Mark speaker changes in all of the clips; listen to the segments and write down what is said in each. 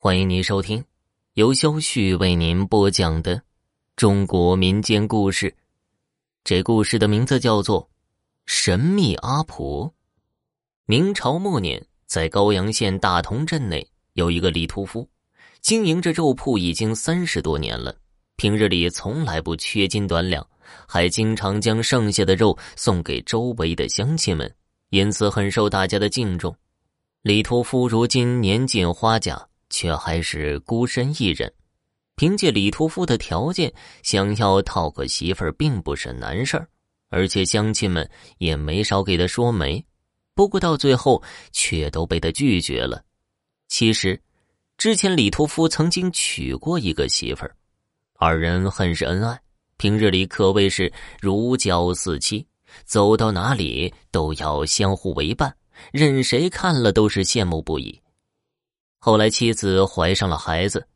Speaker 1: 欢迎您收听由肖旭为您播讲的中国民间故事。这故事的名字叫做《神秘阿婆》。明朝末年，在高阳县大同镇内有一个李屠夫，经营着肉铺已经三十多年了。平日里从来不缺斤短两，还经常将剩下的肉送给周围的乡亲们，因此很受大家的敬重。李屠夫如今年近花甲。却还是孤身一人，凭借李屠夫的条件，想要讨个媳妇儿并不是难事儿，而且乡亲们也没少给他说媒，不过到最后却都被他拒绝了。其实，之前李屠夫曾经娶过一个媳妇儿，二人很是恩爱，平日里可谓是如胶似漆，走到哪里都要相互为伴，任谁看了都是羡慕不已。后来妻子怀上了孩子，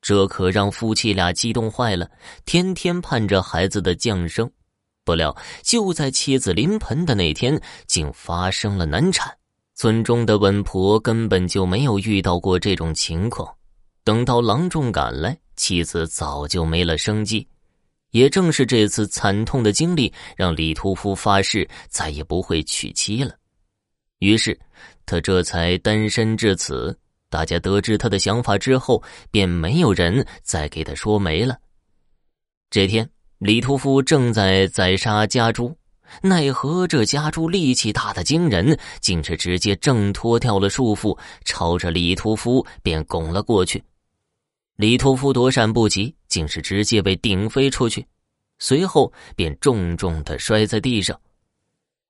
Speaker 1: 这可让夫妻俩激动坏了，天天盼着孩子的降生。不料就在妻子临盆的那天，竟发生了难产。村中的稳婆根本就没有遇到过这种情况。等到郎中赶来，妻子早就没了生机。也正是这次惨痛的经历，让李屠夫发誓再也不会娶妻了。于是他这才单身至此。大家得知他的想法之后，便没有人再给他说媒了。这天，李屠夫正在宰杀家猪，奈何这家猪力气大的惊人，竟是直接挣脱掉了束缚，朝着李屠夫便拱了过去。李屠夫躲闪不及，竟是直接被顶飞出去，随后便重重的摔在地上。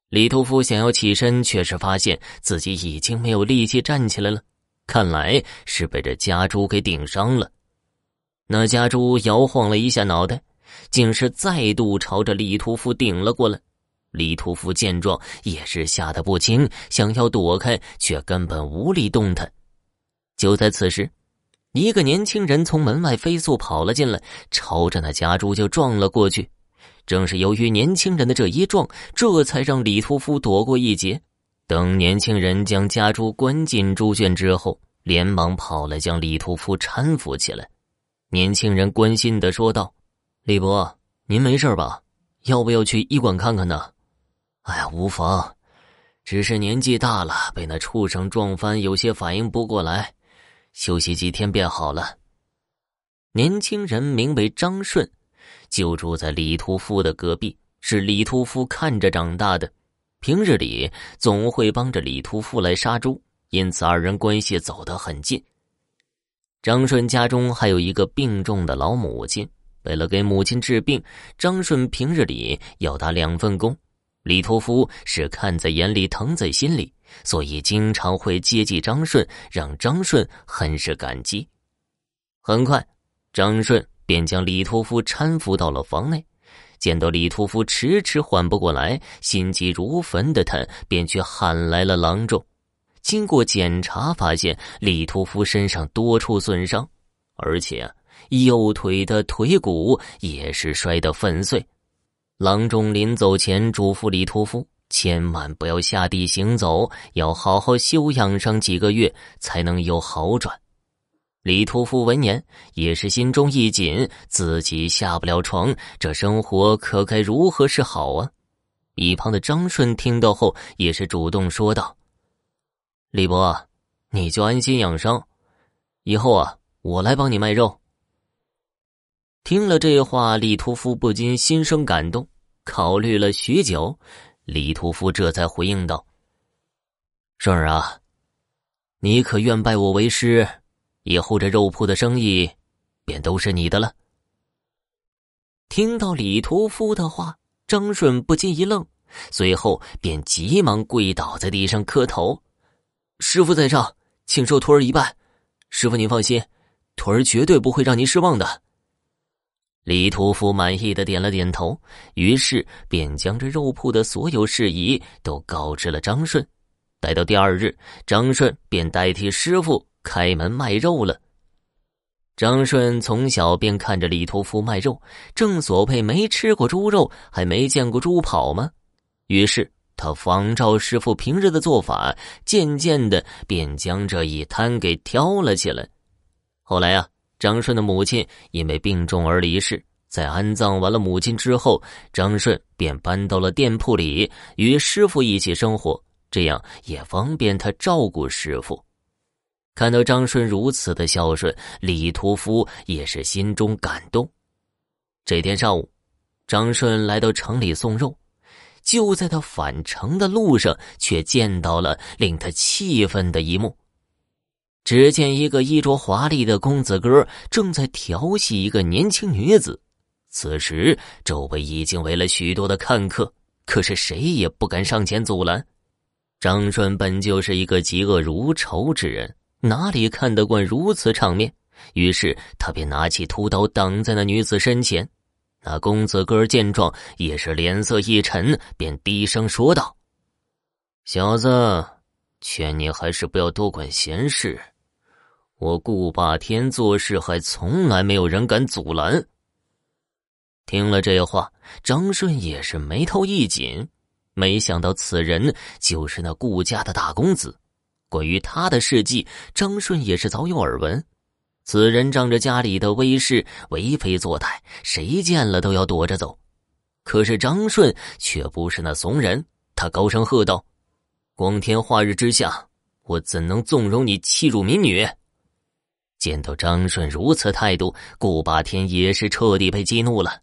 Speaker 1: 李屠夫想要起身，却是发现自己已经没有力气站起来了。看来是被这家猪给顶伤了。那家猪摇晃了一下脑袋，竟是再度朝着李屠夫顶了过来。李屠夫见状也是吓得不轻，想要躲开，却根本无力动弹。就在此时，一个年轻人从门外飞速跑了进来，朝着那家猪就撞了过去。正是由于年轻人的这一撞，这才让李屠夫躲过一劫。等年轻人将家猪关进猪圈之后，连忙跑来将李屠夫搀扶起来。年轻人关心的说道：“李伯，您没事吧？要不要去医馆看看呢？”“哎呀，无妨，只是年纪大了，被那畜生撞翻，有些反应不过来，休息几天便好了。”年轻人名为张顺，就住在李屠夫的隔壁，是李屠夫看着长大的。平日里总会帮着李屠夫来杀猪，因此二人关系走得很近。张顺家中还有一个病重的老母亲，为了给母亲治病，张顺平日里要打两份工。李屠夫是看在眼里，疼在心里，所以经常会接济张顺，让张顺很是感激。很快，张顺便将李屠夫搀扶到了房内。见到李屠夫迟迟缓不过来，心急如焚的他便去喊来了郎中。经过检查，发现李屠夫身上多处损伤，而且右腿的腿骨也是摔得粉碎。郎中临走前嘱咐李屠夫，千万不要下地行走，要好好休养上几个月，才能有好转。李屠夫闻言也是心中一紧，自己下不了床，这生活可该如何是好啊？一旁的张顺听到后也是主动说道：“李伯，你就安心养伤，以后啊，我来帮你卖肉。”听了这话，李屠夫不禁心生感动。考虑了许久，李屠夫这才回应道：“顺儿啊，你可愿拜我为师？”以后这肉铺的生意，便都是你的了。听到李屠夫的话，张顺不禁一愣，随后便急忙跪倒在地上磕头：“师傅在上，请受徒儿一拜。师傅您放心，徒儿绝对不会让您失望的。”李屠夫满意的点了点头，于是便将这肉铺的所有事宜都告知了张顺。待到第二日，张顺便代替师傅。开门卖肉了。张顺从小便看着李屠夫卖肉，正所谓没吃过猪肉，还没见过猪跑吗？于是他仿照师傅平日的做法，渐渐的便将这一摊给挑了起来。后来啊，张顺的母亲因为病重而离世。在安葬完了母亲之后，张顺便搬到了店铺里，与师傅一起生活，这样也方便他照顾师傅。看到张顺如此的孝顺，李屠夫也是心中感动。这天上午，张顺来到城里送肉，就在他返程的路上，却见到了令他气愤的一幕。只见一个衣着华丽的公子哥正在调戏一个年轻女子。此时，周围已经围了许多的看客，可是谁也不敢上前阻拦。张顺本就是一个嫉恶如仇之人，哪里看得惯如此场面？于是他便拿起屠刀挡在那女子身前。那公子哥见状，也是脸色一沉，便低声说道：“小子，劝你还是不要多管闲事。我顾霸天做事，还从来没有人敢阻拦。”听了这话，张顺也是眉头一紧，没想到此人就是那顾家的大公子。关于他的事迹，张顺也是早有耳闻。此人仗着家里的威势，为非作歹，谁见了都要躲着走。可是张顺却不是那怂人，他高声喝道：“光天化日之下，我怎能纵容你欺辱民女？”见到张顺如此态度，顾霸天也是彻底被激怒了。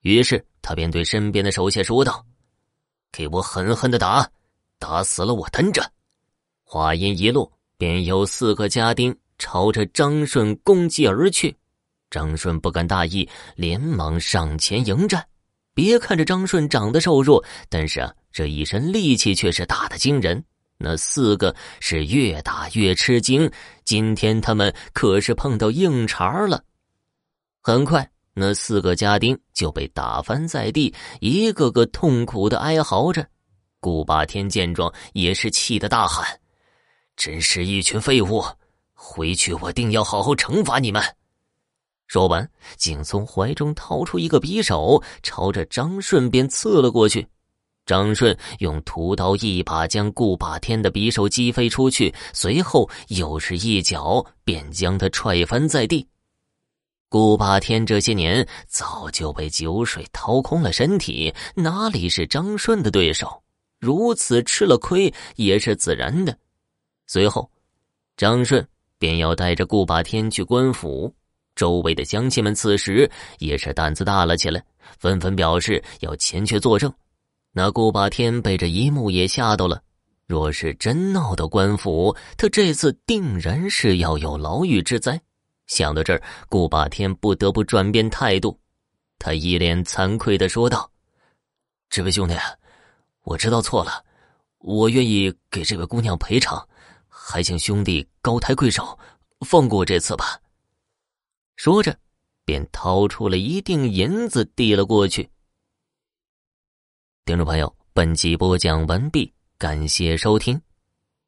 Speaker 1: 于是他便对身边的手下说道：“给我狠狠的打，打死了我等着。”话音一落，便有四个家丁朝着张顺攻击而去。张顺不敢大意，连忙上前迎战。别看着张顺长得瘦弱，但是啊，这一身力气却是大的惊人。那四个是越打越吃惊，今天他们可是碰到硬茬了。很快。那四个家丁就被打翻在地，一个个痛苦的哀嚎着。顾霸天见状，也是气得大喊：“真是一群废物！回去我定要好好惩罚你们！”说完，竟从怀中掏出一个匕首，朝着张顺便刺了过去。张顺用屠刀一把将顾霸天的匕首击飞出去，随后又是一脚便将他踹翻在地。顾霸天这些年早就被酒水掏空了身体，哪里是张顺的对手？如此吃了亏也是自然的。随后，张顺便要带着顾霸天去官府。周围的乡亲们此时也是胆子大了起来，纷纷表示要前去作证。那顾霸天被这一幕也吓到了。若是真闹到官府，他这次定然是要有牢狱之灾。想到这儿，顾霸天不得不转变态度，他一脸惭愧的说道：“这位兄弟，我知道错了，我愿意给这位姑娘赔偿，还请兄弟高抬贵手，放过我这次吧。”说着，便掏出了一锭银子递了过去。听众朋友，本集播讲完毕，感谢收听。